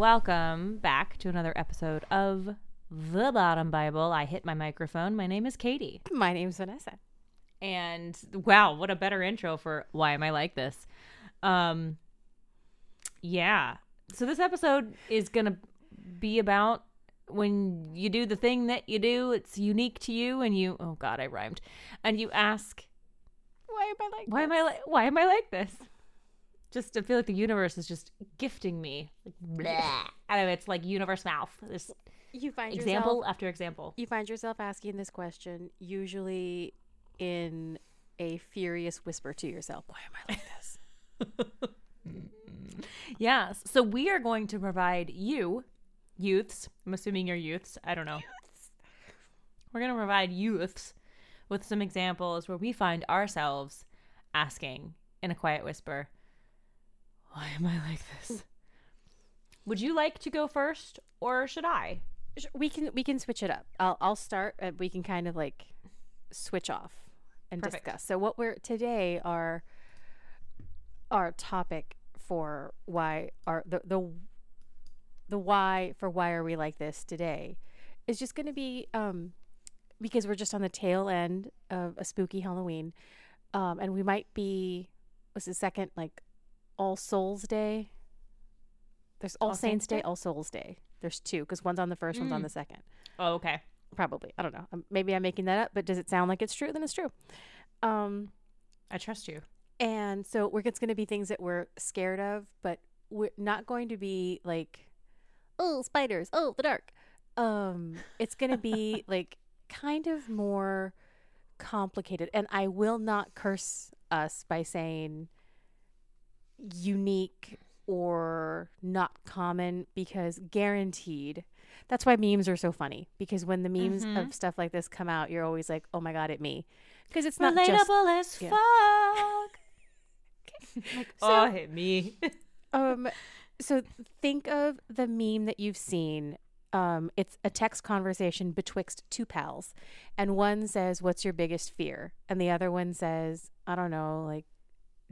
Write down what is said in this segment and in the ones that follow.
Welcome back to another episode of The Bottom Bible. I hit my microphone. My name is Katie. My name's Vanessa. And wow, what a better intro for why am I like this? Um yeah. So this episode is going to be about when you do the thing that you do, it's unique to you and you oh god, I rhymed. And you ask Why am I like this? why am I like why am I like this? Just to feel like the universe is just gifting me. Like, bleh. I don't know, it's like universe mouth. This you find example yourself, after example. you find yourself asking this question usually in a furious whisper to yourself. Why am I like this? Yes. So we are going to provide you, youths, I'm assuming you're youths, I don't know. We're going to provide youths with some examples where we find ourselves asking in a quiet whisper, Why am I like this? Would you like to go first or should I? We can we can switch it up. I'll I'll start. Uh, we can kind of like switch off and Perfect. discuss. So what we're today our our topic for why are the the the why for why are we like this today is just going to be um because we're just on the tail end of a spooky Halloween, um and we might be what's the second like All Souls Day. There's All, All Saints Saints Day, Day? All Souls Day. There's two because one's on the first, one's on Mm. the second. Oh, okay. Probably. I don't know. Um, maybe I'm making that up, but does it sound like it's true? Then it's true. Um, I trust you. and so we're it's going to be things that we're scared of, but we're not going to be like, oh, spiders, oh, the dark. Um, it's going to be like kind of more complicated, and I will not curse us by saying unique or not common because guaranteed. That's why memes are so funny because when the memes Mhm. of stuff like this come out, you're always like, "Oh my god, it me," because it's not just Relatable as yeah. fuck. So- oh, hit me. um so think of the meme that you've seen um it's a text conversation betwixt two pals and one says what's your biggest fear and the other one says i don't know like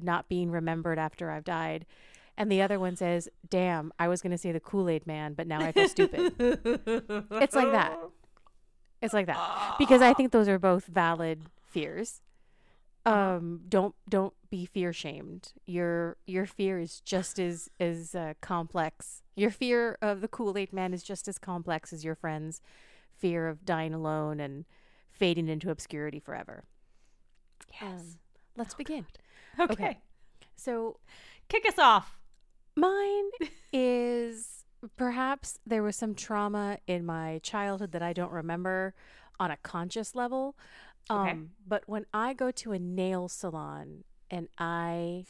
not being remembered after i've died. And the other one says damn i was going to say the kool-aid man but now i feel stupid. It's like that. it's like that. Because i think those are both valid fears. Um don't don't be fear shamed. Your your fear is just as as uh, complex. Your fear of the kool-aid man is just as complex as your friend's fear of dying alone and fading into obscurity forever. Yes. Um, let's begin okay. okay. so Kick us off. Mine is perhaps there was some trauma in my childhood that I don't remember on a conscious level. Um, Okay. But when I go to a nail salon and I,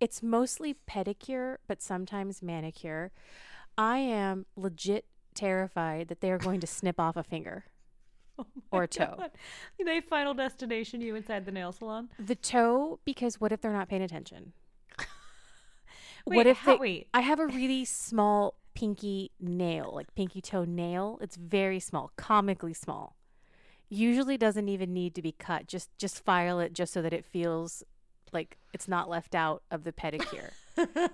it's mostly pedicure, but sometimes manicure, I am legit terrified that they are going to snip off a finger Oh or a toe. God. They final destination you inside the nail salon. The toe, because what if they're not paying attention? Wait, what if how, they, wait? I have a really small pinky nail, like pinky toe nail. It's very small, comically small. Usually doesn't even need to be cut. Just just file it just so that it feels like it's not left out of the pedicure.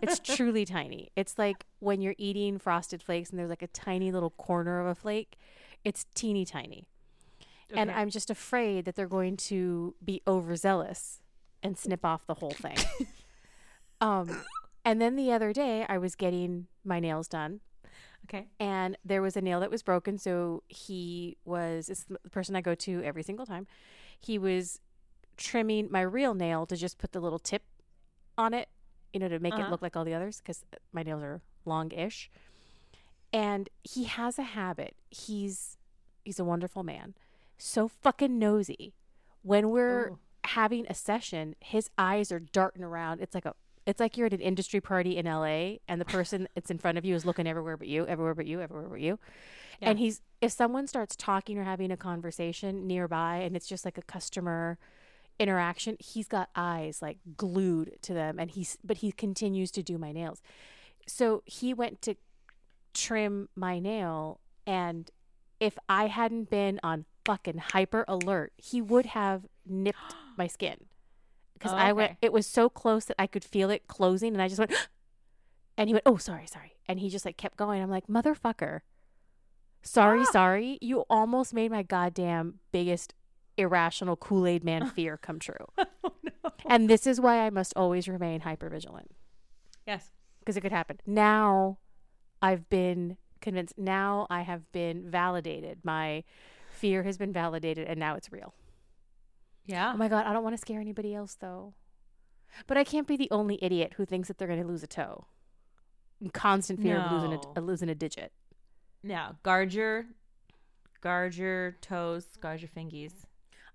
it's truly tiny. It's like when you're eating frosted flakes and there's like a tiny little corner of a flake. It's teeny tiny. And I'm just afraid that they're going to be overzealous and snip off the whole thing. um and then the other day I was getting my nails done okay. and there was a nail that was broken so he was it's the person I go to every single time. He was trimming my real nail to just put the little tip on it, you know, to make it Uh-huh. look like all the others cuz my nails are long-ish. And he has a habit. He's he's a wonderful man. So fucking nosy. When we're Ooh. having a session, his eyes are darting around. It's like a it's like you're at an industry party in LA and the person that's in front of you is looking everywhere but you, everywhere but you, everywhere but you. And he's if someone starts talking or having a conversation nearby and it's just like a customer interaction, he's got eyes like glued to them and he's but he continues to do my nails. So he went to trim my nail and if I hadn't been on fucking hyper alert, he would have nipped my skin. Because Oh, I went it was so close that I could feel it closing and I just went and he went, "Oh, sorry, sorry." And he just like kept going. I'm like, "Motherfucker. Sorry, Ah. sorry. You almost made my goddamn biggest irrational Kool-Aid man fear come true." oh no. and this is why I must always remain hyper vigilant Yes. because it could happen. Now I've been convinced. Now I have been validated. My fear has been validated and now it's real. Yeah. Oh my God, I don't want to scare anybody else though. But I can't be the only idiot who thinks that they're going to lose a toe. In constant fear of losing No. a, of losing a digit. Yeah. Guard your, guard your toes, guard your fingies.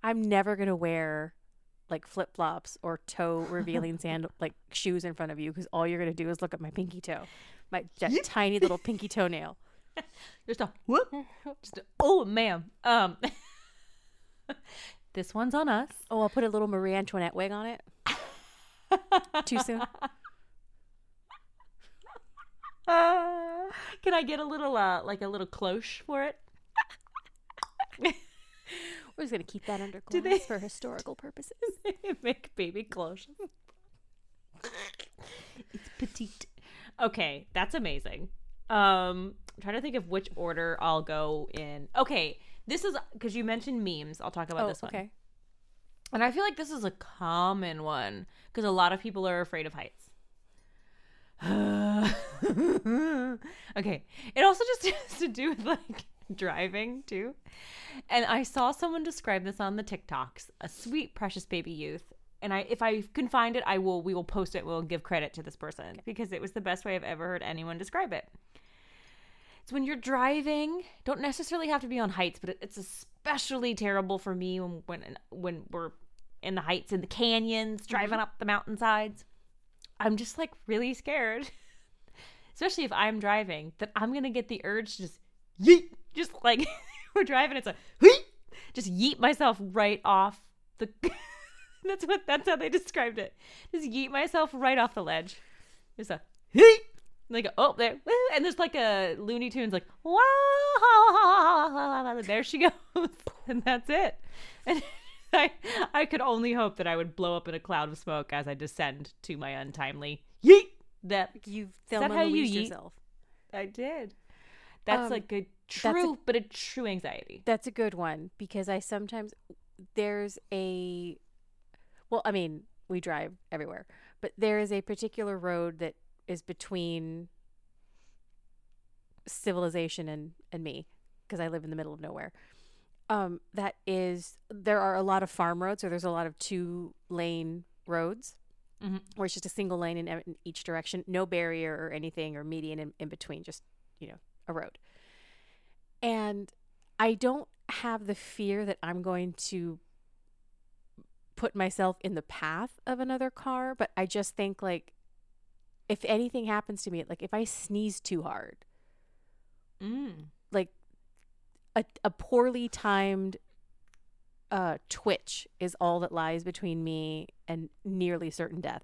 I'm never going to wear like flip flops or toe revealing sandal like shoes in front of you because all you're going to do is look at my pinky toe, my that tiny little pinky toenail. Just a whoop. Just a, oh, ma'am. Um. this one's on us. Oh, I'll put a little Marie Antoinette wig on it. Too soon? Uh, can I get a little, uh, like a little cloche for it? We're just gonna keep that under glass they- for historical purposes. Make baby cloche. it's petite. Okay, that's amazing. Um, I'm trying to think of which order I'll go in. Okay, this is because you mentioned memes. I'll talk about oh, this one. Oh, okay. And I feel like this is a common one because a lot of people are afraid of heights. okay. It also just has to do with like driving too. And I saw someone describe this on the TikToks, a sweet precious baby youth. And I if I can find it, I will we will post it, we'll give credit to this person because it was the best way I've ever heard anyone describe it. It's when you're driving, don't necessarily have to be on heights, but it's especially terrible for me when when when we're in the heights in the canyons, mm-hmm. driving up the mountainsides. I'm just like really scared, especially if I'm driving, that I'm gonna get the urge to just yeet, just like we're driving, it's a yeet, just yeet myself right off the. that's what that's how they described it. Just yeet myself right off the ledge. Just a yeet. Like oh there, and there's like a Looney Tunes like wow, there she goes, and that's it. And I I could only hope that I would blow up in a cloud of smoke as I descend to my untimely yeet. That You've that how you yeet? yourself. I did. That's Um, like a true, a- but a true anxiety. That's a good one because I sometimes there's a well, I mean, we drive everywhere, but there is a particular road that is between civilization and and me because I live in the middle of nowhere. Um that is there are a lot of farm roads or there's a lot of two lane roads Mhm. where it's just a single lane in, in each direction, no barrier or anything or median in, in between, just, you know, a road. And I don't have the fear that I'm going to put myself in the path of another car, but I just think like if anything happens to me, like if I sneeze too hard, Mm. like a a poorly timed uh twitch is all that lies between me and nearly certain death.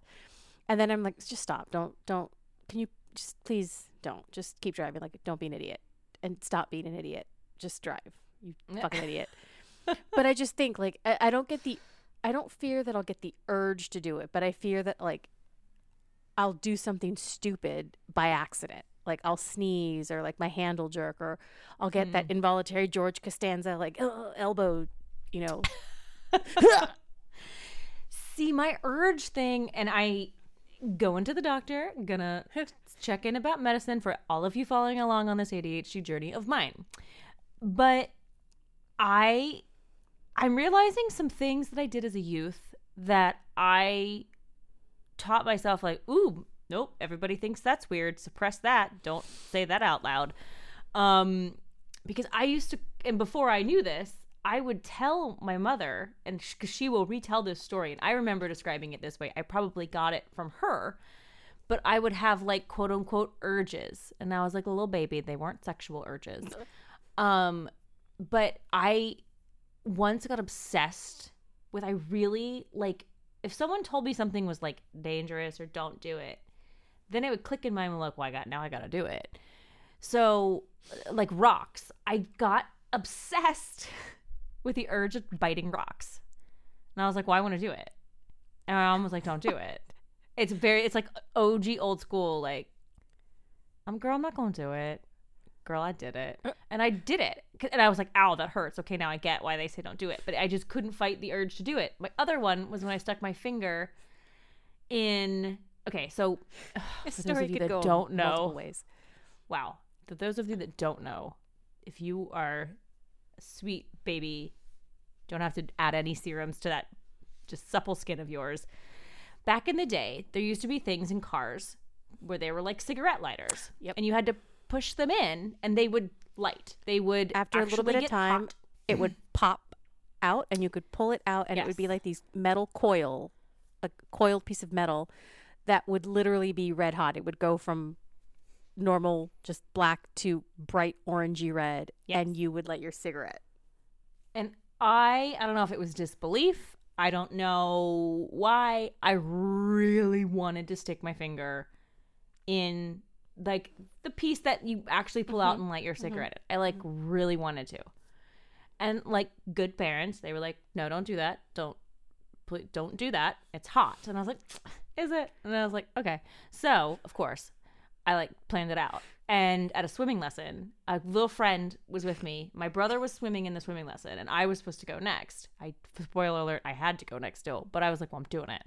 And then I'm like just stop. Don't don't can you just please don't. Just keep driving like don't be an idiot and stop being an idiot. Just drive. You fucking idiot. But I just think like I, I don't get the I don't fear that I'll get the urge to do it, but I fear that like I'll do something stupid by accident. Like I'll sneeze or like my hand will jerk or I'll get that hmm. involuntary George Costanza like elbow, you know. See, my urge thing, and I go into the doctor, gonna check in about medicine for all of you following along on this ADHD journey of mine. But I I'm realizing some things that I did as a youth that I taught myself like, ooh, nope, everybody thinks that's weird. Suppress that. Don't say that out loud. Um because I used to and before I knew this, I would tell my mother and she will retell this story and I remember describing it this way. I probably got it from her but I would have like quote unquote urges. And I was like a little baby. They weren't sexual urges. Um, but I once got obsessed with I really like if someone told me something was like dangerous or don't do it, then it would click in my mind like, well, I got now I gotta do it. So like rocks, I got obsessed with the urge of biting rocks. And I was like, well, I want to do it. And my mom was like, don't do it. It's very, it's like OG old school. Like, I'm girl, I'm not going to do it. Girl, I did it. Uh. And I did it. And I was like, ow, that hurts. Okay, now I get why they say don't do it. But I just couldn't fight the urge to do it. My other one was when I stuck my finger in. Okay, so This for those of you that don't know, ways. wow. For those of you that don't know, if you are a sweet baby, don't have to add any serums to that just supple skin of yours. Back in the day, there used to be things in cars where they were like cigarette lighters. Yep. And you had to push them in and they would light. They would After a little bit of time, hot. it would pop out, and you could pull it out, and it would be like these metal coil, a coiled piece of metal that would literally be red hot. It would go from normal, just black to bright orangey red, and you would light your cigarette. And I, I don't know if it was disbelief. I don't know why. I really wanted to stick my finger in like the piece that you actually pull out mm-hmm. and light your mm-hmm. cigarette. in. I like mm-hmm. really wanted to. And like good parents, they were like, "No, don't do that. Don't put don't do that. It's hot." And I was like, "Is it?" And I was like, "Okay." So, of course, I like planned it out. And at a swimming lesson, a little friend was with me. My brother was swimming in the swimming lesson, and I was supposed to go next. I spoiler alert, I had to go next still, but I was like, "Well, I'm doing it."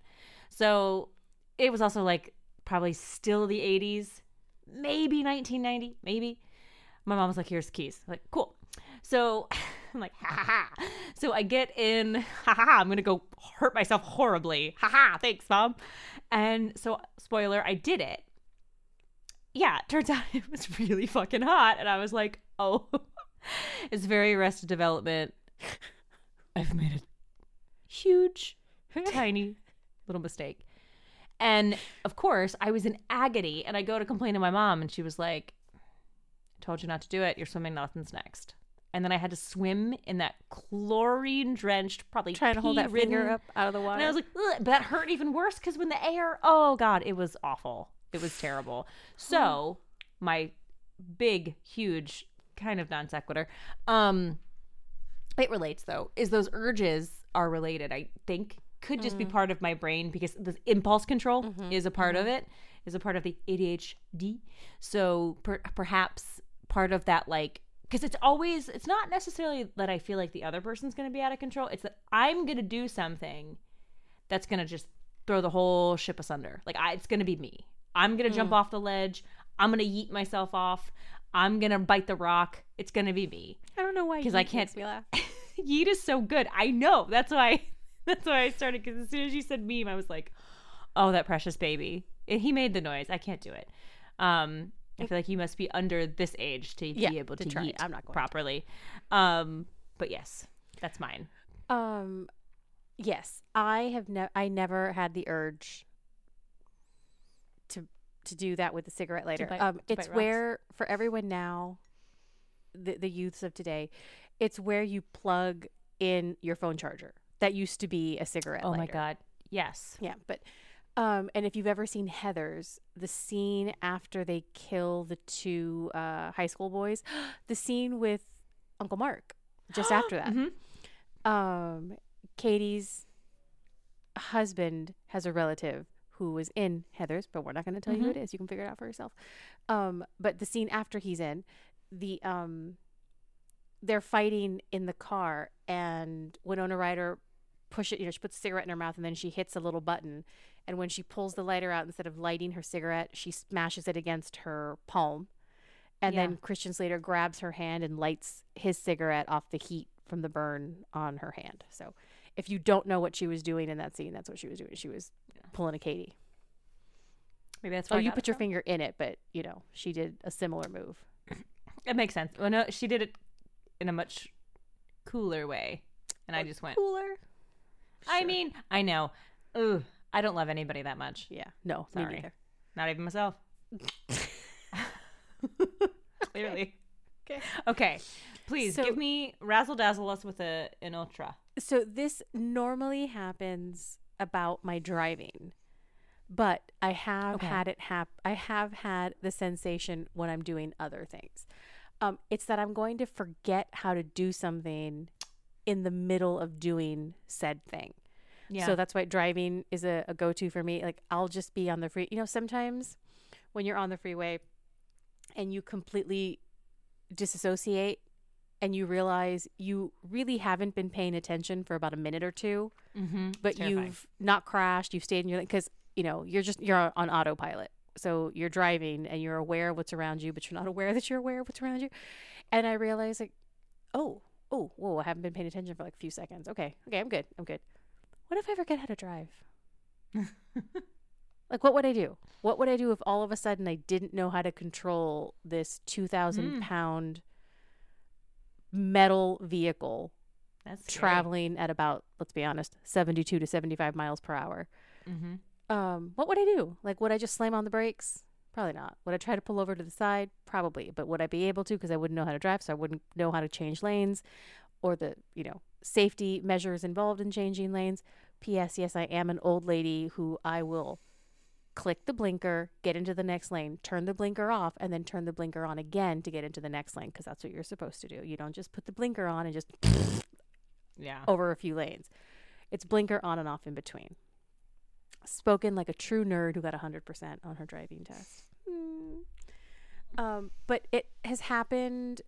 So it was also like probably still the 80s, maybe 1990, maybe. My mom was like, "Here's the keys." I'm like, cool. So I'm like, ha ha. So I get in, ha ha ha. I'm gonna go hurt myself horribly. Ha ha. Thanks, mom. And so, spoiler, I did it. Yeah, turns out it was really fucking hot, and I was like, oh, it's very Arrested Development. I've made a huge, tiny little mistake. And of course, I was in agony, and I go to complain to my mom, and she was like, I told you not to do it. You're swimming nothing's next. And then I had to swim in that chlorine drenched, probably Trying to hold that finger up out of the water. and I was like, Ugh, but that hurt even worse because when the air, oh God, it was awful. It was terrible. So, my big, huge, kind of non sequitur, um, it relates though, is those urges are related, I think. Could just be mm. part of my brain because the impulse control mm-hmm. is a part of mm-hmm. it, is a part of the ADHD. So per- perhaps part of that, like, because it's always, it's not necessarily that I feel like the other person's going to be out of control. It's that I'm going to do something that's going to just throw the whole ship asunder. Like, I, it's going to be me. I'm going to jump mm. off the ledge. I'm going to yeet myself off. I'm going to bite the rock. It's going to be me. I don't know why. Because I can't- makes me laugh. Yeet is so good. I know. That's why. That's why I started. Because as soon as you said meme, I was like, "Oh, that precious baby." And he made the noise. I can't do it. Um, I feel like you must be under this age to Yeah, be able to to, try it. I'm not properly. Um, but yes, that's mine. Um, yes, I have never. I never had the urge to to do that with the cigarette lighter. bite- um, it's rocks. where for everyone now, the the youths of today, it's where you plug in your phone charger. That used to be a cigarette. Oh my god. Yes. Yeah, but um, and if you've ever seen Heathers, the scene after they kill the two uh, high school boys, the scene with Uncle Mark, just after that Mhm. um Katie's husband has a relative who was in Heathers, but we're not going to tell you who it is. You can figure it out for yourself. Um but the scene after he's in, the um they're fighting in the car and Winona Ryder push it, you know, she puts a cigarette in her mouth and then she hits a little button and when she pulls the lighter out instead of lighting her cigarette, she smashes it against her palm. And Yeah. then Christian Slater grabs her hand and lights his cigarette off the heat from the burn on her hand. So if you don't know what she was doing in that scene, that's what she was doing. She was pulling a Katie. Maybe that's. Oh, I you put your from. finger in it, but you know, she did a similar move. It makes sense. Well, no, she did it in a much cooler way, and I just went. Cooler. I mean, I know. Ugh, I don't love anybody that much. Yeah. No, Sorry. me neither. Not even myself. Clearly. Okay. Okay. Please So- give me razzle dazzle us with a an ultra. So this normally happens about my driving. But I have Okay. had it hap I have had the sensation when I'm doing other things. Um, it's that I'm going to forget how to do something in the middle of doing said thing. Yeah. So that's why driving is a, a go to for me. Like I'll just be on the free. You know, sometimes when you're on the freeway and you completely disassociate and you realize you really haven't been paying attention for about a minute or two, mm-hmm. but you've not crashed, you've stayed in your because you know you're just you're on autopilot. So you're driving and you're aware of what's around you, but you're not aware that you're aware of what's around you. And I realized like, oh, oh, whoa, I haven't been paying attention for like a few seconds. Okay, okay, I'm good, I'm good. What if I forget how to drive? like, what would I do? What would I do if all of a sudden I didn't know how to control this two thousand Mm. pound metal vehicle That's traveling at about, let's be honest, 72 to 75 miles per hour. Mm-hmm. Um, what would I do? Like, would I just slam on the brakes? Probably not. Would I try to pull over to the side? Probably. But would I be able to? Because I wouldn't know how to drive, so I wouldn't know how to change lanes or the, you know, safety measures involved in changing lanes. P.S. Yes, I am an old lady who I will click the blinker, get into the next lane, turn the blinker off, and then turn the blinker on again to get into the next lane because that's what you're supposed to do. You don't just put the blinker on and just Yeah. over a few lanes. It's blinker on and off in between. Spoken like a true nerd who got 100% on her driving test. Hmm. Um, but it has happened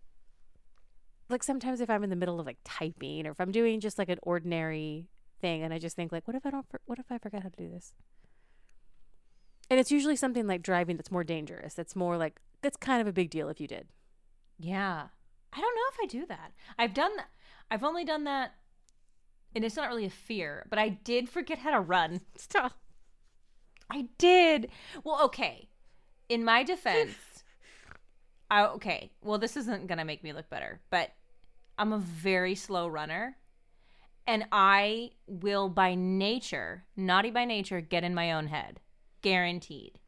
like sometimes if I'm in the middle of like typing or if I'm doing just like an ordinary thing and I just think like what if I don't for- what if I forget how to do this? And it's usually something like driving that's more dangerous. That's more like that's kind of a big deal if you did. Yeah. I don't know if I do that. I've done that. I've only done that, and it's not really a fear, but I did forget how to run. Stop. I did. Well, okay. In my defense, I, okay. Well, this isn't gonna make me look better, but I'm a very slow runner, and I will, by nature, naughty by nature, get in my own head, guaranteed.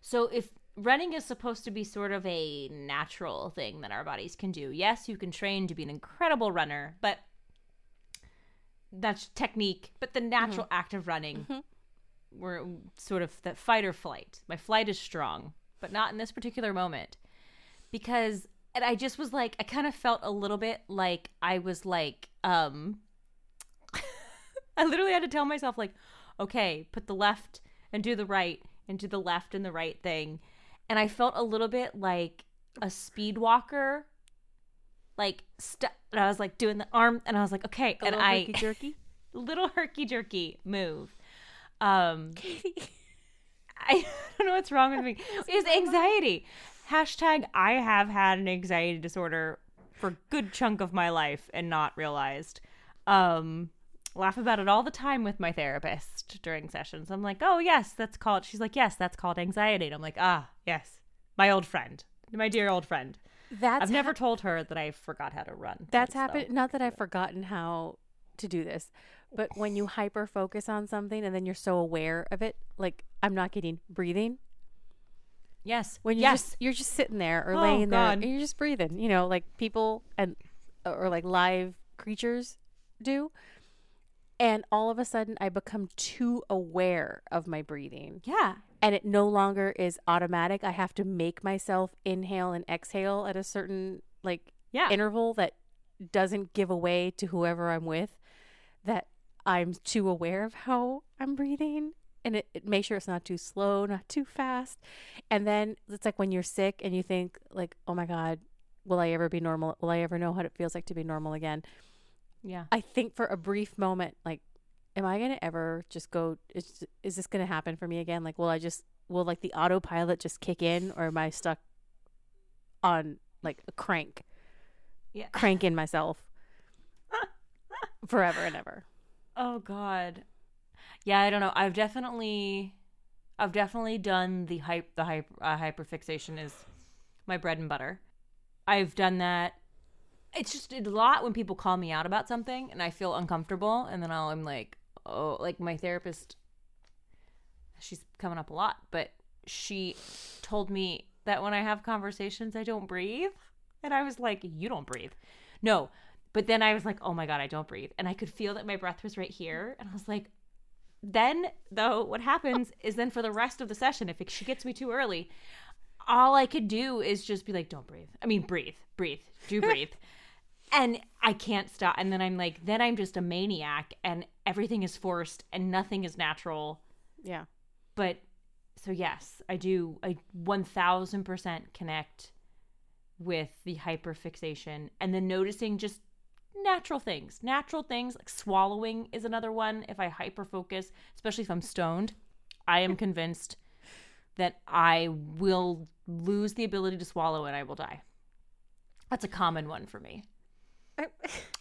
So if running is supposed to be sort of a natural thing that our bodies can do, yes, you can train to be an incredible runner, but that's technique. But the natural mm-hmm. act of running mm-hmm. We're sort of that fight or flight. My flight is strong, but not in this particular moment. Because and I just was like I kind of felt a little bit like I was like um I literally had to tell myself like okay, put the left and do the right and do the left and the right thing. And I felt a little bit like a speed walker like st- and I was like doing the arm and I was like okay and I jerky. little herky jerky move. Um, I don't know what's wrong with me. It's anxiety. Hashtag I have had an anxiety disorder for a good chunk of my life and not realized. Um, laugh about it all the time with my therapist during sessions. I'm like, oh yes, that's called. She's like, yes, that's called anxiety. And I'm like, ah, yes, my old friend, my dear old friend. That's I've never told her that I forgot how to run. That's happened. Not that I've forgotten how to do this, but when you hyper focus on something and then you're so aware of it, like I'm not getting breathing. Yes. When you yes. just you're just sitting there or Oh, laying there God. and you're just breathing. You know, like people and or like live creatures do. And all of a sudden, I become too aware of my breathing, yeah. and it no longer is automatic. I have to make myself inhale and exhale at a certain like Yeah. interval that doesn't give away to whoever I'm with I'm too aware of how I'm breathing and it, it make sure it's not too slow, not too fast. And then it's like when you're sick and you think like, "Oh my god, will I ever be normal? Will I ever know what it feels like to be normal again?" yeah. I think for a brief moment like am I going to ever just go is, is this going to happen for me again? Like will I just will like the autopilot just kick in or am I stuck on like a crank? Yeah. cranking myself forever and ever. Oh God. Yeah, I don't know. I've definitely, I've definitely done the hype. The hype uh, hyperfixation is my bread and butter. I've done that. It's just a lot when people call me out about something and I feel uncomfortable, and then I'll, I'm like, oh, like my therapist. She's coming up a lot, but she told me that when I have conversations, I don't breathe. And I was like, You don't breathe. No. But then I was like, Oh my God, I don't breathe. And I could feel that my breath was right here. And I was like, Then, though, what happens is then for the rest of the session, if it, she gets me too early, all I could do is just be like, Don't breathe. I mean, breathe, breathe, do breathe. and I can't stop. And then I'm like, Then I'm just a maniac and everything is forced and nothing is natural Yeah. but so yes i do i 1000% connect with the hyperfixation and then noticing just natural things natural things like swallowing is another one if i hyperfocus especially if i'm stoned i am convinced that i will lose the ability to swallow and i will die that's a common one for me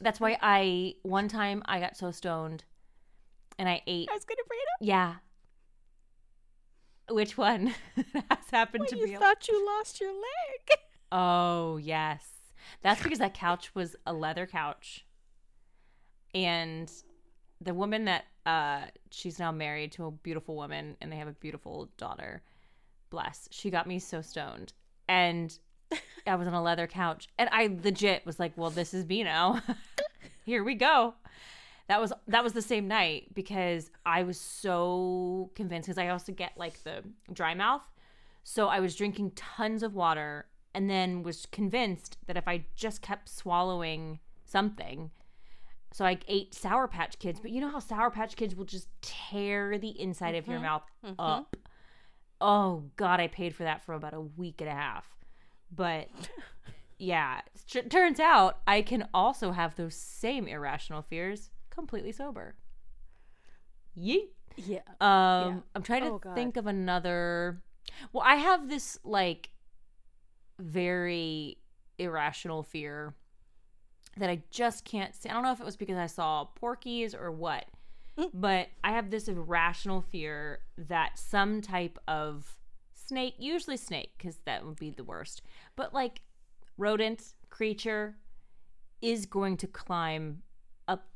that's why i one time i got so stoned and i ate I was gonna bring it up. yeah. Which one has happened to you be? a- thought you lost your leg. oh, yes. That's because that couch was a leather couch. And the woman that uh she's now married to a beautiful woman and they have a beautiful daughter. Bless. She got me so stoned. And I was on a leather couch and I legit was like, "Well, this is now. Here we go." That was that was the same night because I was so convinced because I also get like the dry mouth. So I was drinking tons of water and then was convinced that if I just kept swallowing something, so I ate Sour Patch Kids, but you know how Sour Patch Kids will just tear the inside of your mouth up. Oh God, I paid for that for about a week and a half. But yeah, t- turns out I can also have those same irrational fears completely sober. Yeet. Yeah. Um, I'm trying to Oh, think of another. Well, I have this like very irrational fear that I just can't see. I don't know if it was because I saw Porkies or what, Mm. but I have this irrational fear that some type of snake, usually snake, because that would be the worst, but like rodent creature is going to climb up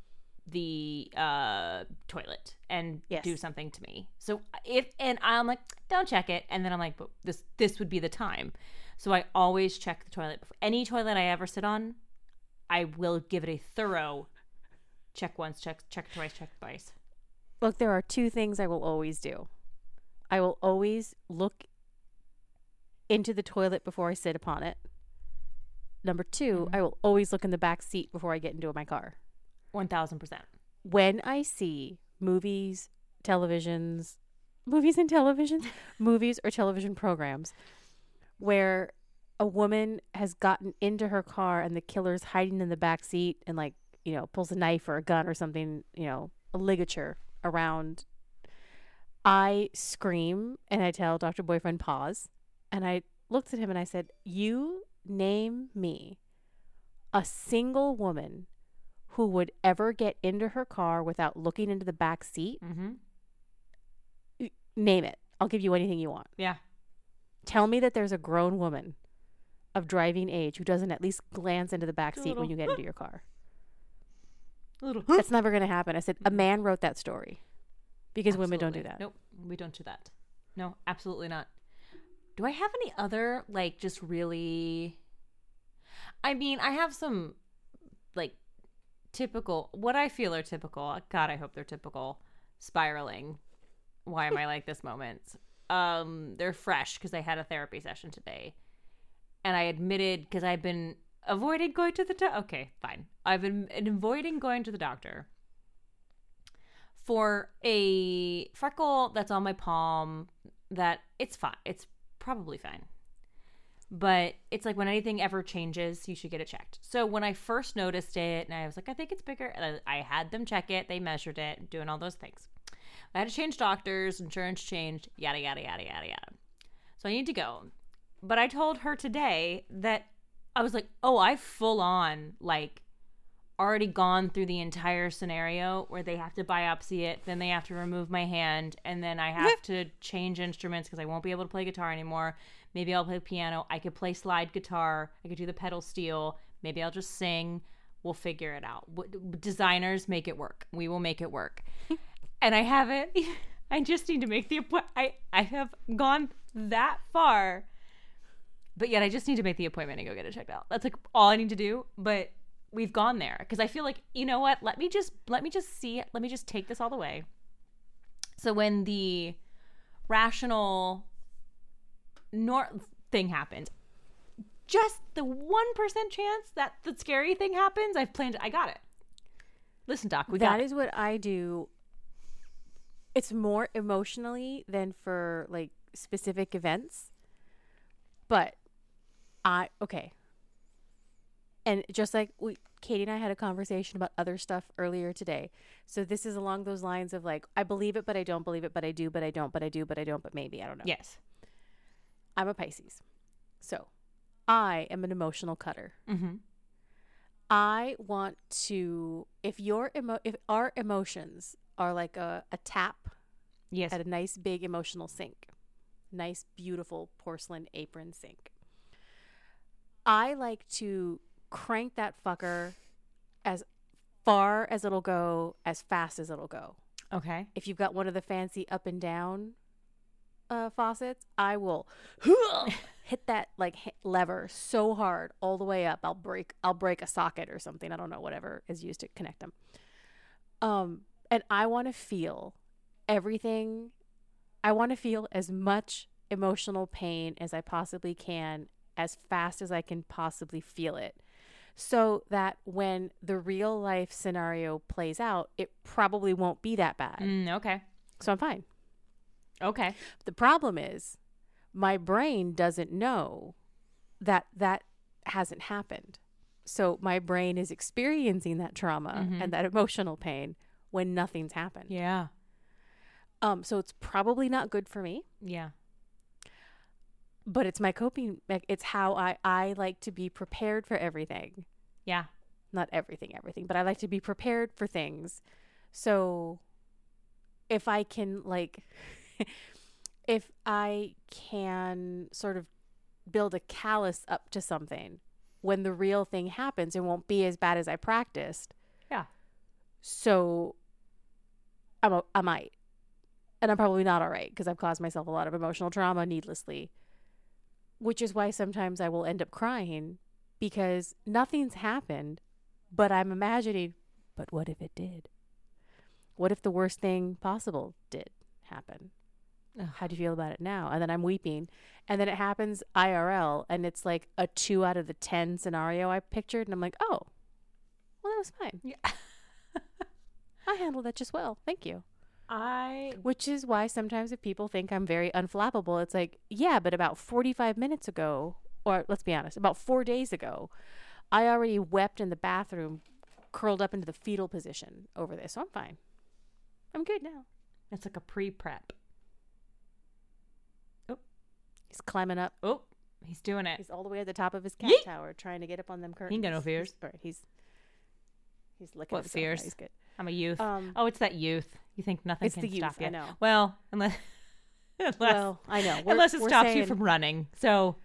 the uh toilet and Yes. do something to me. So if and I'm like, don't check it, and then I'm like, but this this would be the time. So I always check the toilet. Any toilet I ever sit on, I will give it a thorough check once, check check twice, check twice. Look, there are two things I will always do. I will always look into the toilet before I sit upon it. Number 2 mm-hmm. I will always look in the back seat before I get into my car. One thousand percent. When I see movies, televisions, movies and televisions, movies or television programs where a woman has gotten into her car and the killer's hiding in the back seat and like, you know, pulls a knife or a gun or something, you know, a ligature around I scream and I tell Dr. Boyfriend pause and I looked at him and I said, "You name me a single woman who would ever get into her car without looking into the back seat. Mm-hmm. Name it. I'll give you anything you want. Yeah. Tell me that there's a grown woman of driving age who doesn't at least glance into the back seat when you get into your car. Little. That's never going to happen. I said a man wrote that story because women don't do that. Nope, we don't do that. No, absolutely not. Do I have any other like just really? I mean, I have some like typical what I feel are typical. God, I hope they're typical. Spiraling. Why am I like this moments? Um, they're fresh because I had a therapy session today, and I admitted because I've been avoiding going to the. Okay, fine. I've been avoiding going to the doctor for a freckle that's on my palm that it's fine. It's probably fine. But it's like when anything ever changes, you should get it checked. So when I first noticed it, and I was like, I think it's bigger, I had them check it. They measured it, doing all those things. I had to change doctors, insurance changed, yada, yada, yada, yada, yada. So I need to go. But I told her today that I was like, oh, I full on, like, already gone through the entire scenario where they have to biopsy it, then they have to remove my hand, and then I have to change instruments because I won't be able to play guitar anymore. Maybe I'll play piano. I could play slide guitar. I could do the pedal steel. Maybe I'll just sing. We'll figure it out. Designers make it work. We will make it work. and I haven't. I just need to make the appointment. I I have gone that far. But yet I just need to make the appointment and go get it checked out. That's like all I need to do. But we've gone there because I feel like, you know what? Let me just let me just see. Let me just take this all the way. So when the rational nor thing happens, just the one percent chance that the scary thing happens, I've planned. I got it. Listen, Doc, we got That it. is what I do. It's more emotionally than for like specific events. But I okay. And just like we Katie and I had a conversation about other stuff earlier today. So this is along those lines of like I believe it but I don't believe it but I do but I don't but I do but I don't but maybe I don't know. Yes. I'm a Pisces. So I am an emotional cutter. Mm-hmm. I want to if your emo- if our emotions are like a, a tap Yes. at a nice big emotional sink. Nice beautiful porcelain apron sink. I like to crank that fucker as far as it'll go, as fast as it'll go. Okay. If you've got one of the fancy up and down uh, faucets, I will hit that like lever so hard all the way up. I'll break I'll break a socket or something. I don't know whatever is used to connect them. Um, and I want to feel everything. I want to feel as much emotional pain as I possibly can, as fast as I can possibly feel it so that when the real life scenario plays out, it probably won't be that bad. Mm, okay. So I'm fine. Okay. The problem is my brain doesn't know that that hasn't happened. So my brain is experiencing that trauma Mhm. and that emotional pain when nothing's happened. Yeah. Um so it's probably not good for me, Yeah. but it's my coping it's how I I like to be prepared for everything. Yeah. not everything everything but i like to be prepared for things so if i can like if i can sort of build a callus up to something when the real thing happens it won't be as bad as i practiced Yeah. so i'm a, i might and i'm probably not all right because i've caused myself a lot of emotional trauma needlessly which is why sometimes i will end up crying because nothing's happened but I'm imagining, but what if it did? What if the worst thing possible did happen? Ugh. How do you feel about it now? And then I'm weeping. And then it happens IRL and it's like a two out of the 10 scenario I pictured. And I'm like, oh, well, that was fine. Yeah. I handle that just well. Thank you. I Which is why sometimes if people think I'm very unflappable, it's like, yeah, but about 45 minutes ago, or let's be honest, about four days ago, I already wept in the bathroom, curled up into the fetal position over this. So I'm fine. I'm good now. it's like a pre-prep. Oh, he's climbing up. Oh, he's doing it. He's all the way at the top of his cat Yeet. tower trying to get up on them curtains. He ain't got no He's- fears. Right, he's he's licking What fears? He's good. I'm a youth. Um, oh, it's that youth. You think nothing it's can the youth. stop you? I know. Well, unless unless, well, I know. We're- unless it stops you from running. So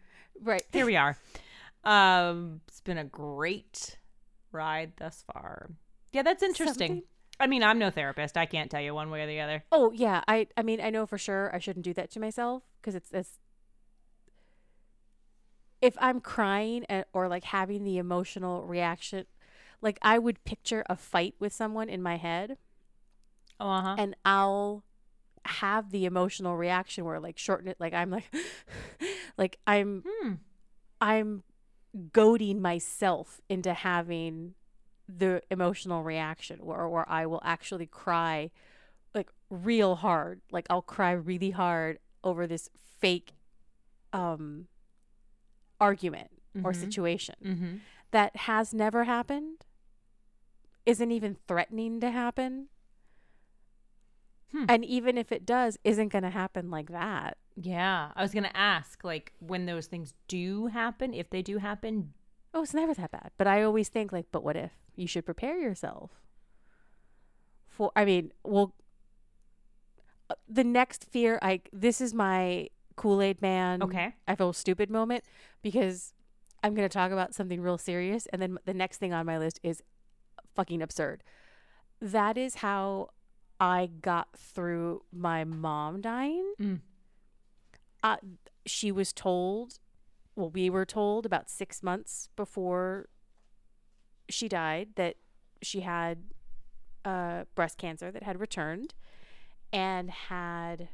right. here we are. Um, it's been a great ride thus far. Yeah, that's interesting. Something- I mean, I'm no therapist. I can't tell you one way or the other. Oh yeah, I I mean I know for sure I shouldn't do that to myself because it's it's if I'm crying or like having the emotional reaction, like I would picture a fight with someone in my head Oh, uh huh. and I'll have the emotional reaction where like shorten it like I'm like like I'm Hmm. I'm goading myself into having the emotional reaction where where I will actually cry like real hard. Like I'll cry really hard over this fake um argument or Mhm. situation Mm-hmm. that has never happened, isn't even threatening to happen. Hmm. And even if it does, isn't going to happen like that. Yeah, I was gonna ask, like, when those things do happen, if they do happen, Oh, it's never that bad. But I always think like, but what if you should prepare yourself for? I mean, well, uh, the next fear, I this is my Kool Aid Man. okay, I feel stupid moment because I'm going to talk about something real serious, and then the next thing on my list is fucking absurd. That is how I got through my mom dying. Mm. uh, she was told, well, we were told about six months before she died that she had uh, breast cancer that had returned and had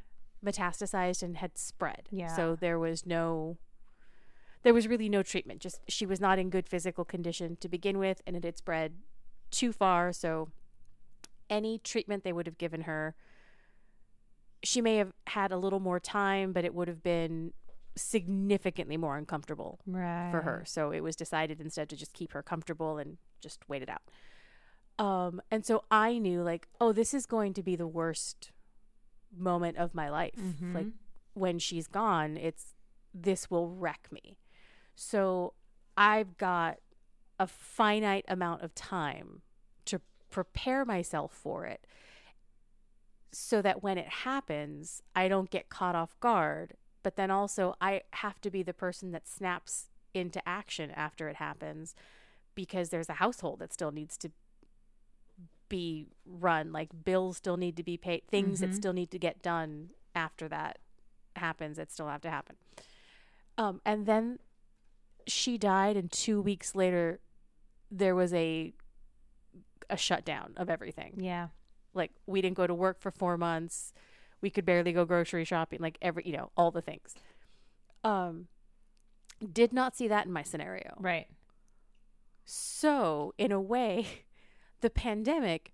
metastasized and had spread. Yeah. So there was no, there was really no treatment. Just she was not in good physical condition to begin with, and it had spread too far. So any treatment they would have given her, she may have had a little more time, but it would have been significantly more uncomfortable Right. for her. So it was decided instead to just keep her comfortable and just wait it out. Um, and so I knew like, oh, this is going to be the worst moment of my life. Like Mhm. when she's gone, it's this will wreck me. So I've got a finite amount of time to prepare myself for it so that when it happens, I don't get caught off guard. But then also, I have to be the person that snaps into action after it happens because there's a household that still needs to be run. Like bills still need to be paid, things that Mhm. still need to get done after that happens that still have to happen. Um, and then she died, and two weeks later, there was a a shutdown of everything. Yeah. Like we didn't go to work for four months. We could barely go grocery shopping. Like every, you know, all the things. Um, did not see that in my scenario. Right. So, in a way, the pandemic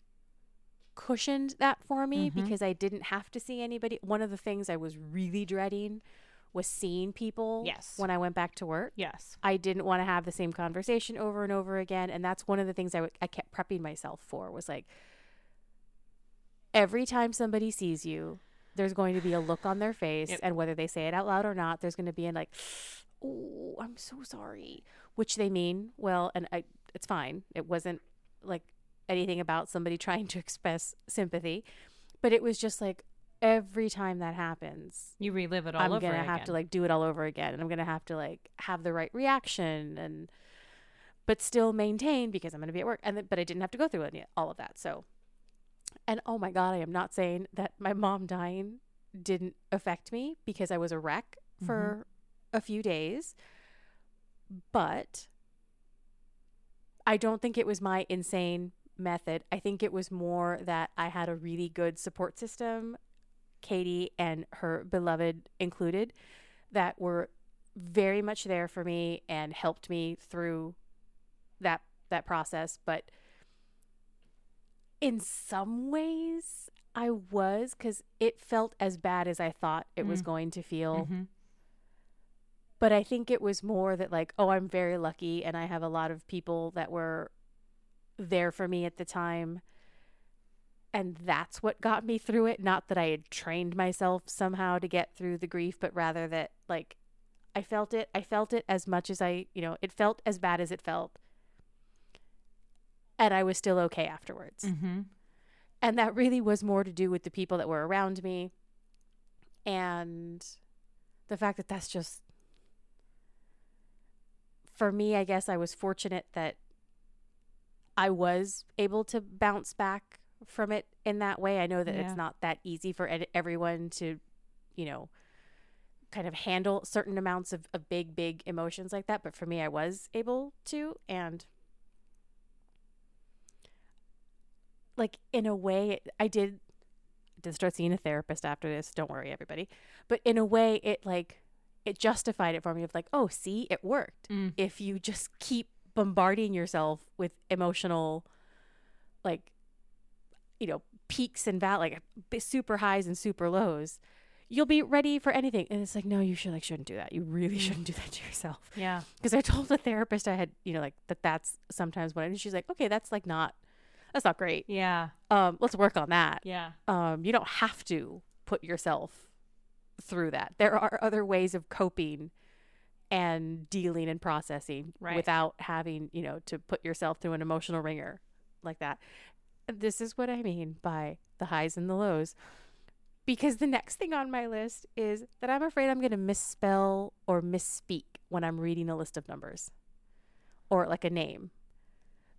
cushioned that for me Mhm. because I didn't have to see anybody. One of the things I was really dreading was seeing people Yes. when I went back to work. Yes. I didn't want to have the same conversation over and over again. And that's one of the things I, w- I kept prepping myself for was like, every time somebody sees you, there's going to be a look on their face. Yep. And whether they say it out loud or not, there's going to be an like, oh, I'm so sorry, which they mean well. And I, it's fine. It wasn't like anything about somebody trying to express sympathy, but it was just like, every time that happens, You relive it all I'm over gonna again. have to like do it all over again, and I'm gonna have to like have the right reaction, and but still maintain because I'm gonna be at work, and then, but I didn't have to go through any all of that. So, and oh my god, I am not saying that my mom dying didn't affect me because I was a wreck for mm-hmm. a few days, but I don't think it was my insane method. I think it was more that I had a really good support system Katie and her beloved included that were very much there for me and helped me through that that process but in some ways I was cuz it felt as bad as I thought it was Mm. going to feel Mhm. but I think it was more that like oh I'm very lucky and I have a lot of people that were there for me at the time and that's what got me through it. Not that I had trained myself somehow to get through the grief but rather that like I felt it. I felt it as much as I you know it felt as bad as it felt. And I was still okay afterwards. Mhm. and that really was more to do with the people that were around me and the fact that that's just for me i guess i was fortunate that i was able to bounce back from it in that way. I know that Yeah. it's not that easy for ed- everyone to you know kind of handle certain amounts of, of big big emotions like that. But for me i was able to. And like in a way i did did start seeing a therapist after this don't worry everybody. But in a way it like it justified it for me of like oh see it worked. Mm. if you just keep bombarding yourself with emotional like you know peaks and val like super highs and super lows you'll be ready for anything and it's like no you should like shouldn't do that you really Mm. shouldn't do that to yourself Yeah. because I told the therapist I had, you know, like that that's sometimes what, I, and she's like, okay, that's like not, that's not great. Yeah. Um, let's work on that. Yeah. Um, you don't have to put yourself through that. There are other ways of coping and dealing and processing Right. without having, you know, to put yourself through an emotional wringer like that. This is what I mean by the highs and the lows. Because the next thing on my list is that I'm afraid I'm going to misspell or misspeak when I'm reading a list of numbers or like a name.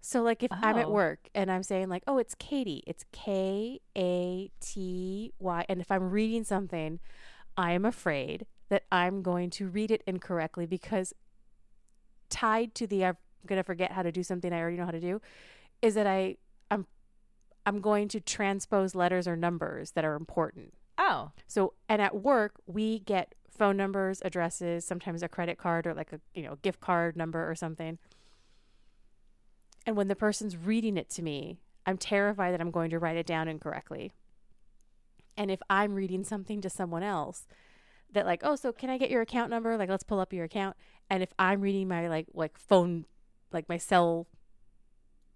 So, like, if I'm at Oh. work and I'm saying, like, oh, it's Katie, it's K A T Y. And if I'm reading something, I am afraid that I'm going to read it incorrectly because tied to the I'm going to forget how to do something I already know how to do is that I I'm going to transpose letters or numbers that are important. Oh. So, and at work, we get phone numbers, addresses, sometimes a credit card or like a, you know, gift card number or something. And when the person's reading it to me, I'm terrified that I'm going to write it down incorrectly. And if I'm reading something to someone else that like, "Oh, so can I get your account number? Like let's pull up your account." And if I'm reading my like like phone like my cell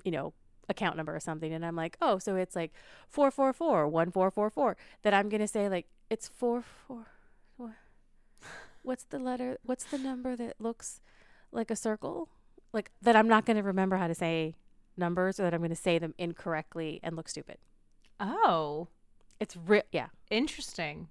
you know, account number or something and I'm like, "Oh, so it's like 444 1444." That I'm going to say like it's 44 wha- What's the letter? What's the number that looks like a circle? Like that I'm not going to remember how to say numbers or that I'm going to say them incorrectly and look stupid. Oh. It's real yeah. Interesting.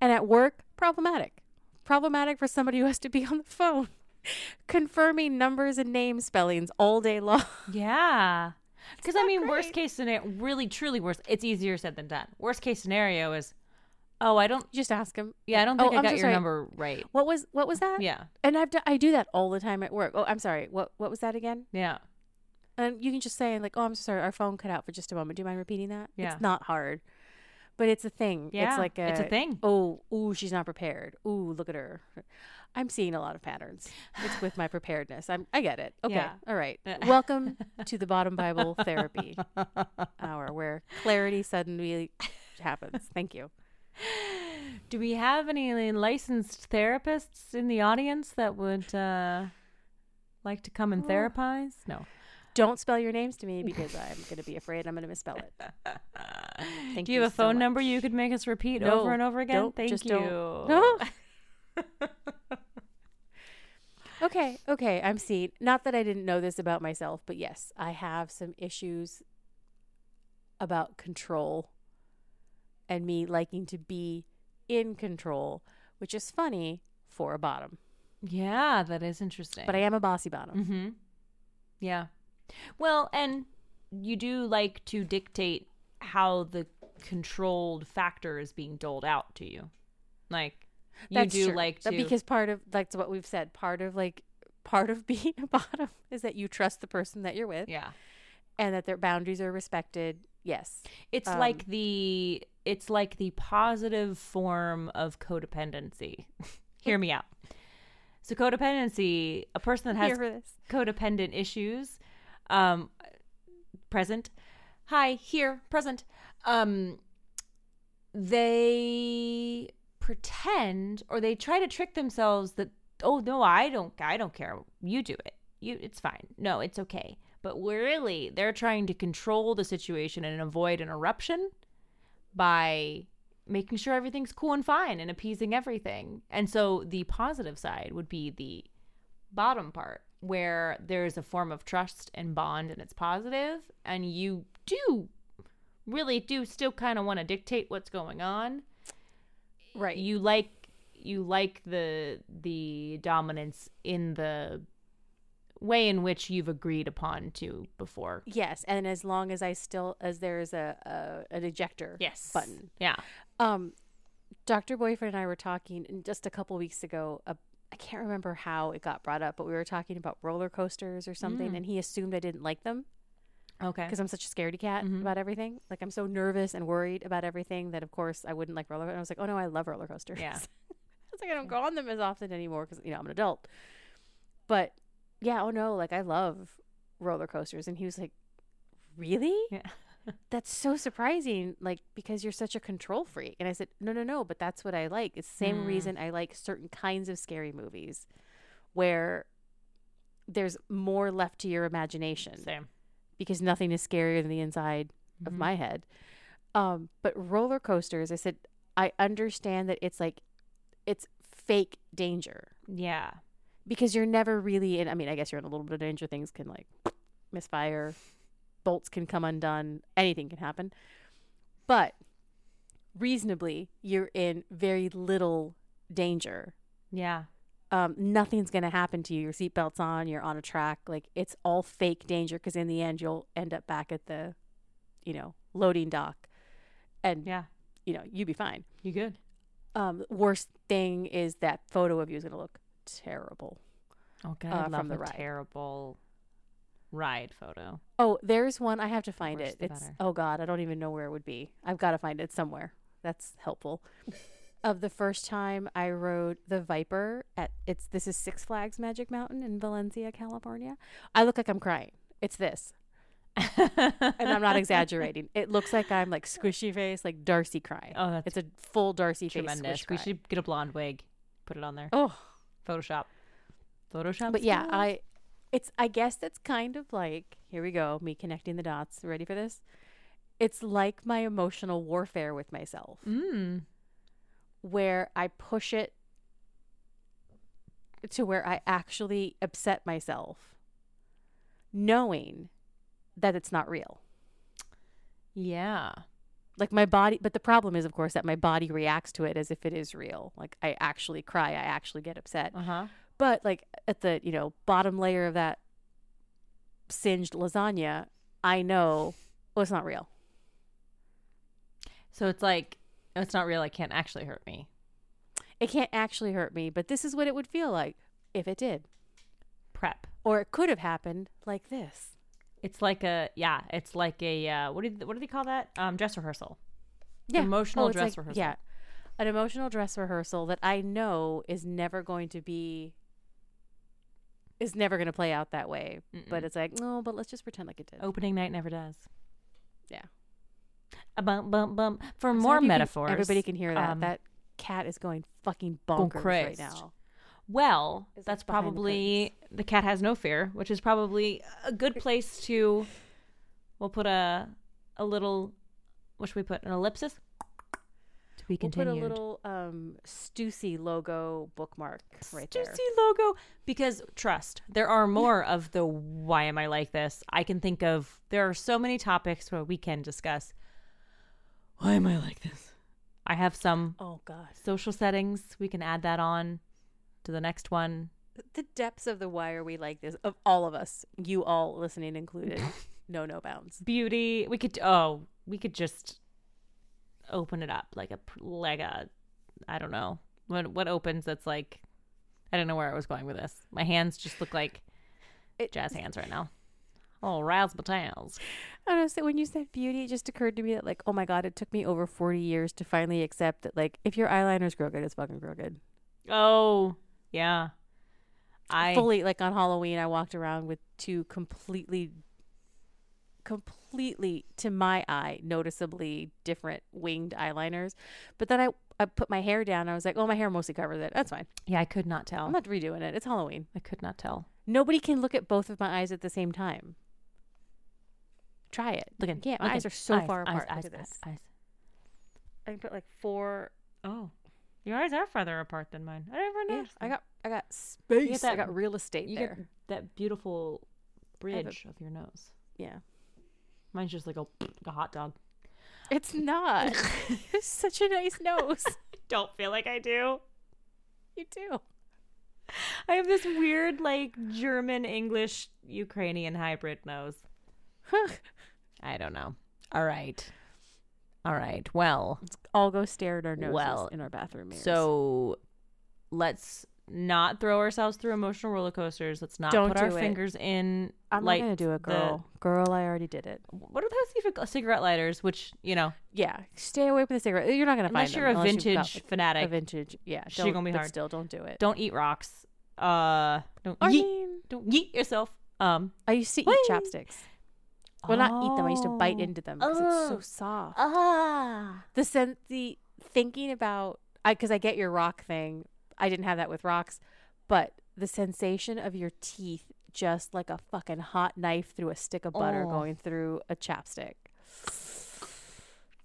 And at work, problematic. Problematic for somebody who has to be on the phone confirming numbers and name spellings all day long. Yeah. Because I mean, worst case scenario, really, truly worst. It's easier said than done. Worst case scenario is, oh, I don't. Just ask him. Yeah, I don't Oh, think I I'm got your sorry. number right. What was what was that? Yeah, And I've do, do that all the time at work. Oh, I'm sorry. What what was that again? yeah, And you can just say like, "Oh, I'm sorry. Our phone cut out for just a moment. Do you mind repeating that?" Yeah. It's not hard. But it's a thing. yeah. It's like a it's a thing. Oh, ooh, she's not prepared. Ooh, look at her. I'm seeing a lot of patterns. It's with my preparedness. I'm I get it. Okay. Yeah. All right. Welcome to the Bottom Bible Therapy Hour where clarity suddenly happens. Thank you. Do we have any licensed therapists in the audience that would uh, like to come and Oh. therapize? No. Don't spell your names to me because I'm going to be afraid I'm going to misspell it. Thank Do you have a so phone much. number you could make us repeat No, over and over again? Thank just you. don't. No. Okay, okay, I'm seeing. Not that I didn't know this about myself, but yes, I have some issues about control and me liking to be in control, which is funny for a bottom. Yeah, that is interesting. But I am a bossy bottom. Mm-hmm. Yeah. Well, and you do like to dictate how the controlled factor is being doled out to you. Like you That's do true. like to because part of that's what we've said, part of like part of being a bottom is that you trust the person that you're with Yeah. and that their boundaries are respected. Yes. It's Um, like the it's like the positive form of codependency. Hear me out. So codependency, a person that has Here for this. codependent issues um present hi here present um they pretend or they try to trick themselves that oh no i don't i don't care. You do it. You it's fine. No it's okay. But really they're trying to control the situation and avoid an eruption by making sure everything's cool and fine and appeasing everything. And so the positive side would be the bottom part where there's a form of trust and bond and it's positive and you do really do still kind of want to dictate what's going on Right. you like you like the the dominance in the way in which you've agreed upon to before Yes, and as long as I still as there is a, a an ejector yes. button. yeah Um, Doctor Boyfriend and I were talking just a couple weeks ago. Uh, I can't remember how it got brought up, but we were talking about roller coasters or something, Mm. and he assumed I didn't like them okay because I'm such a scaredy cat Mhm. about everything. Like I'm so nervous and worried about everything that, of course, I wouldn't like roller. And I was like, oh no, I love roller coasters. Yeah. I was like, I don't go on them as often anymore because you know I'm an adult. But yeah, oh no, like I love roller coasters, and he was like, really? yeah that's so surprising like because you're such a control freak and i said no no no but that's what i like it's the same Mm. reason i like certain kinds of scary movies where there's more left to your imagination same because nothing is scarier than the inside of Mhm. my head. Um but roller coasters i said i understand that it's like it's fake danger. Yeah. Because you're never really in i mean i guess you're in a little bit of danger. Things can like misfire. Bolts can come undone. Anything can happen. But reasonably you're in very little danger. Yeah um, nothing's going to happen to you your seatbelt's on you're on a track like it's all fake danger because in the end you'll end up back at the you know loading dock and yeah you know you'd be fine you good Um, worst thing is that photo of you is going to look terrible. Oh god, uh, I from love the ride. terrible ride photo. Oh, there's one. I have to find worse it. It's better. oh god, I don't even know where it would be. I've got to find it somewhere. That's helpful. Of the first time I rode the Viper at it's this is Six Flags Magic Mountain in Valencia, California. I look like I'm crying. It's this. And I'm not exaggerating. It looks like I'm like squishy face, like Darcy crying. Oh, that's it's a full Darcy face. tremendous. We should get a blonde wig, put it on there. Oh, Photoshop. Photoshop. but yeah. I it's I guess that's kind of like here we go, me connecting the dots. Ready for this? It's like my emotional warfare with myself. Mm. Where I push it to where I actually upset myself, knowing that it's not real. Yeah. Like my body, but the problem is, of course, that my body reacts to it as if it is real. Like I actually cry, I actually get upset. Uh huh. But like at the you know bottom layer of that singed lasagna, I know well it's not real. So it's like it's not real. It can't actually hurt me. It can't actually hurt me, but this is what it would feel like if it did, Prep. or it could have happened like this. It's like a yeah. It's like a uh, what do what do they call that? Um, dress rehearsal. yeah. Emotional it's dress rehearsal. Yeah. An emotional dress rehearsal that I know is never going to be is never going to play out that way. But Mm-mm. it's like, no, but let's just pretend like it did. Opening night never does. Yeah. A bump bump bump. For more you can- metaphors, everybody can hear that. um, that cat is going fucking bonkers right now. Well, that's behind the probably the, cat has no fear, which is probably a good place to. We'll put a a little. What should we put? An ellipsis. To be We'll continued. put a little um Stussy logo bookmark right there. Juicy logo because trust there are more of the why am i like this i can think of there are so many topics where we can discuss why am i like this? I have some Oh god. social settings. We can add that on to the next one. The depths of the why are we like this of all of us, you all listening included. no no bounds. beauty. We could oh we could just open it up like a pr- like a i don't know. What what opens that's like i don't know where i was going with this. My hands just look like It- jazz hands right now. Oh razzmatazz I don't know. So when you said beauty, it just occurred to me that like, oh my god, it took me over forty years to finally accept that like, if your eyeliner's crooked, it's fucking crooked. Oh, yeah. I Fully like on Halloween, I walked around with two completely, completely to my eye noticeably different winged eyeliners. But then I I put my hair down. I was like, oh, my hair mostly covers it. That's fine. yeah, I could not tell. I'm not redoing it. It's Halloween. I could not tell. Nobody can look at both of my eyes at the same time. Try it. Look at Yeah, my eyes are so far apart. Eyes, Look at eyes, this. eyes. I can put like four. Oh, your eyes are farther apart than mine. I never Yeah, noticed. I got I got space. I that- got real estate you there. get that beautiful have a- bridge of your nose. yeah. Mine's just like a, a hot dog. It's not. it's such a nice nose. Don't feel like I do. you do. I have this weird, like German English Ukrainian hybrid nose. I don't know. All right. All right. Well, All go stare at our noses Well, in our bathroom mirrors. So let's not throw ourselves through emotional roller coasters. Let's not Don't put our it. fingers in. I'm light not gonna do it, the- girl. girl, I already did it. what are those cigarette- cigarette lighters? Which you know, Yeah, stay away from the cigarette. You're not gonna unless find you're a unless got, vintage like, fanatic, a vintage. Yeah, She don't, gonna be hard. Still, don't do it. don't eat rocks. Uh, don't I yeet, mean, don't yeet yourself. Um, I used to eat chapsticks. Well, not eat them. I used to bite into them because it's so Oh. soft. ah, the sen- the thinking about I because I get your rock thing. I didn't have that with rocks, but the sensation of your teeth just like a fucking hot knife through a stick of butter Oh. going through a chapstick.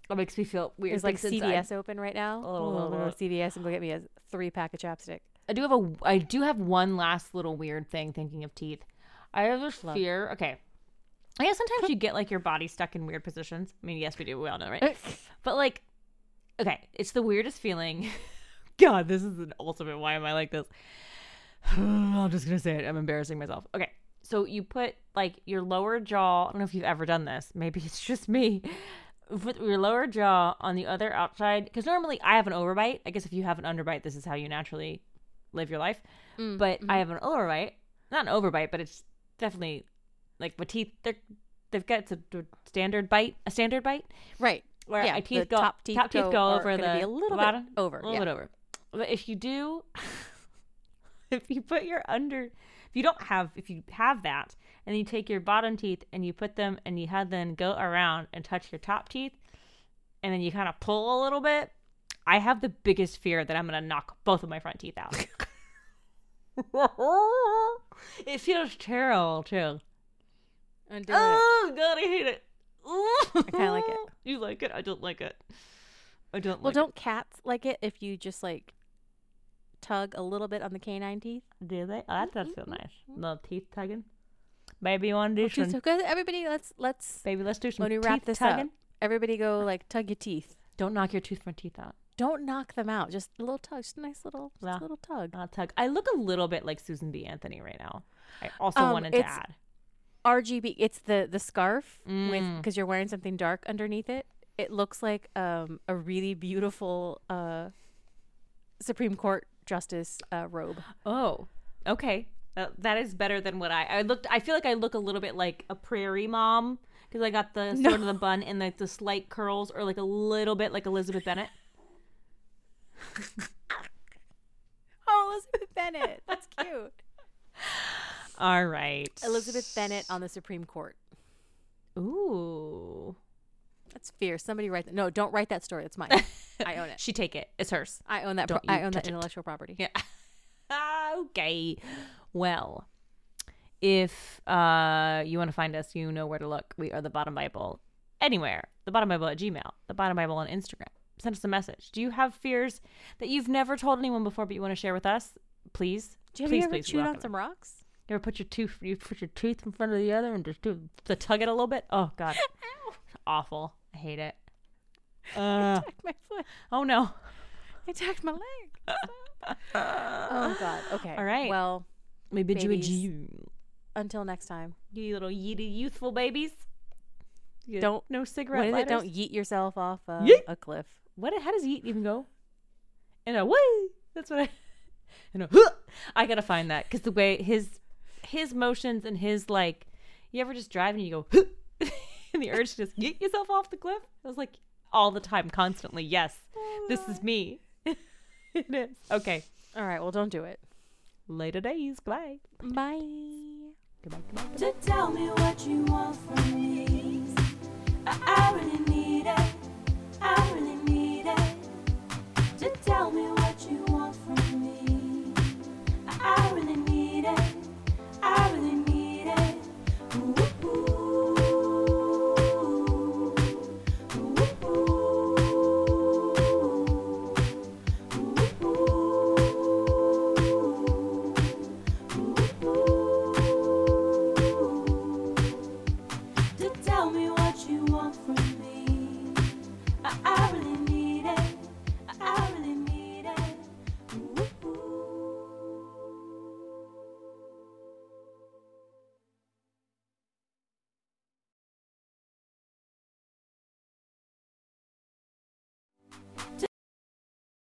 that makes me feel weird. Is like things inside. CVS open right now? Oh, Oh, I'm gonna go to CVS and go get me a three pack of chapstick. I do have a I do have one last little weird thing thinking of teeth. I have this fear. Okay. I guess sometimes you get like your body stuck in weird positions. I mean, yes, we do. We all know, right? But like, okay, it's the weirdest feeling. God, this is an ultimate. Why am I like this? I'm just gonna say it. I'm embarrassing myself. Okay, so you put like your lower jaw. I don't know if you've ever done this. Maybe it's just me. with your lower jaw on the other outside. Because normally I have an overbite. I guess if you have an underbite, this is how you naturally live your life. Mm, But mm-hmm. I have an overbite, not an overbite, but it's definitely like my teeth. They're they've got a, a standard bite, a standard bite right. where yeah, my teeth go top teeth top teeth go, go over the a little bottom, bit over. a little yeah. bit over. But if you do, if you put your under, if you don't have, if you have that, and you take your bottom teeth and you put them and you have them go around and touch your top teeth, and then you kind of pull a little bit, I have the biggest fear that I'm gonna knock both of my front teeth out. it feels terrible too. Doing it. Oh god, I hate it. I kinda like it. You like it? I don't like it. I don't Well, like don't cats like it if you just like tug a little bit on the canine teeth? Do they? Oh, that does feel nice. Little teeth tugging. Baby, you want to do Okay, some? so good. Everybody, let's let's Baby, let's do some when we wrap this tugging. up. Everybody, go like tug your teeth. Don't knock your tooth front teeth out. Don't knock them out. Just a little tug. Just a nice little, just Yeah. a little tug. Not tug. I look a little bit like Susan B. Anthony right now. I also Um, wanted to add. RGB. It's the the scarf with Mm. because you're wearing something dark underneath it. It looks like um a really beautiful uh Supreme Court justice uh, robe. Oh, okay. Uh, that is better than what I. I looked. I feel like I look a little bit like a prairie mom because I got the No. sort of the bun and like the slight curls, or like a little bit like Elizabeth Bennet. Oh, Elizabeth Bennet. That's cute. All right, Elizabeth Bennet on the Supreme Court. Ooh, That's fierce. Somebody write that. No, don't write that story. It's mine. I own it. she take it. It's hers. I own that. Pro- I own that touch it. intellectual property. Yeah. okay. Well, if uh, you want to find us, you know where to look. We are the Bottom Bible anywhere. The Bottom Bible at Gmail. The Bottom Bible on Instagram. Send us a message. Do you have fears that you've never told anyone before, but you want to share with us? Please, Do you, have please, ever please. we chewed on some rocks? You ever put your tooth, you put your tooth in front of the other and just do to tug it a little bit? Oh God, it's awful. I hate it. Uh, my foot. oh no. I attacked my leg. oh God. Okay. All right. Well, We bid you adieu. until next time. You little yeety youthful babies. You- Don't- no cigarette is it? Don't yeet yourself off uh, Yeet. a cliff. What? How does yeet even go? In a way. That's what I. In a. huh. I gotta find that because the way his his motions and his like. You ever just drive and you go, and the urge to just get yourself off the cliff? I was like, all the time, constantly. Yes, this is me. it is okay. All right. Well, don't do it. Later days. Goodbye. Bye. Goodbye. Goodbye. goodbye. To tell me what you want from me, I, I really need it.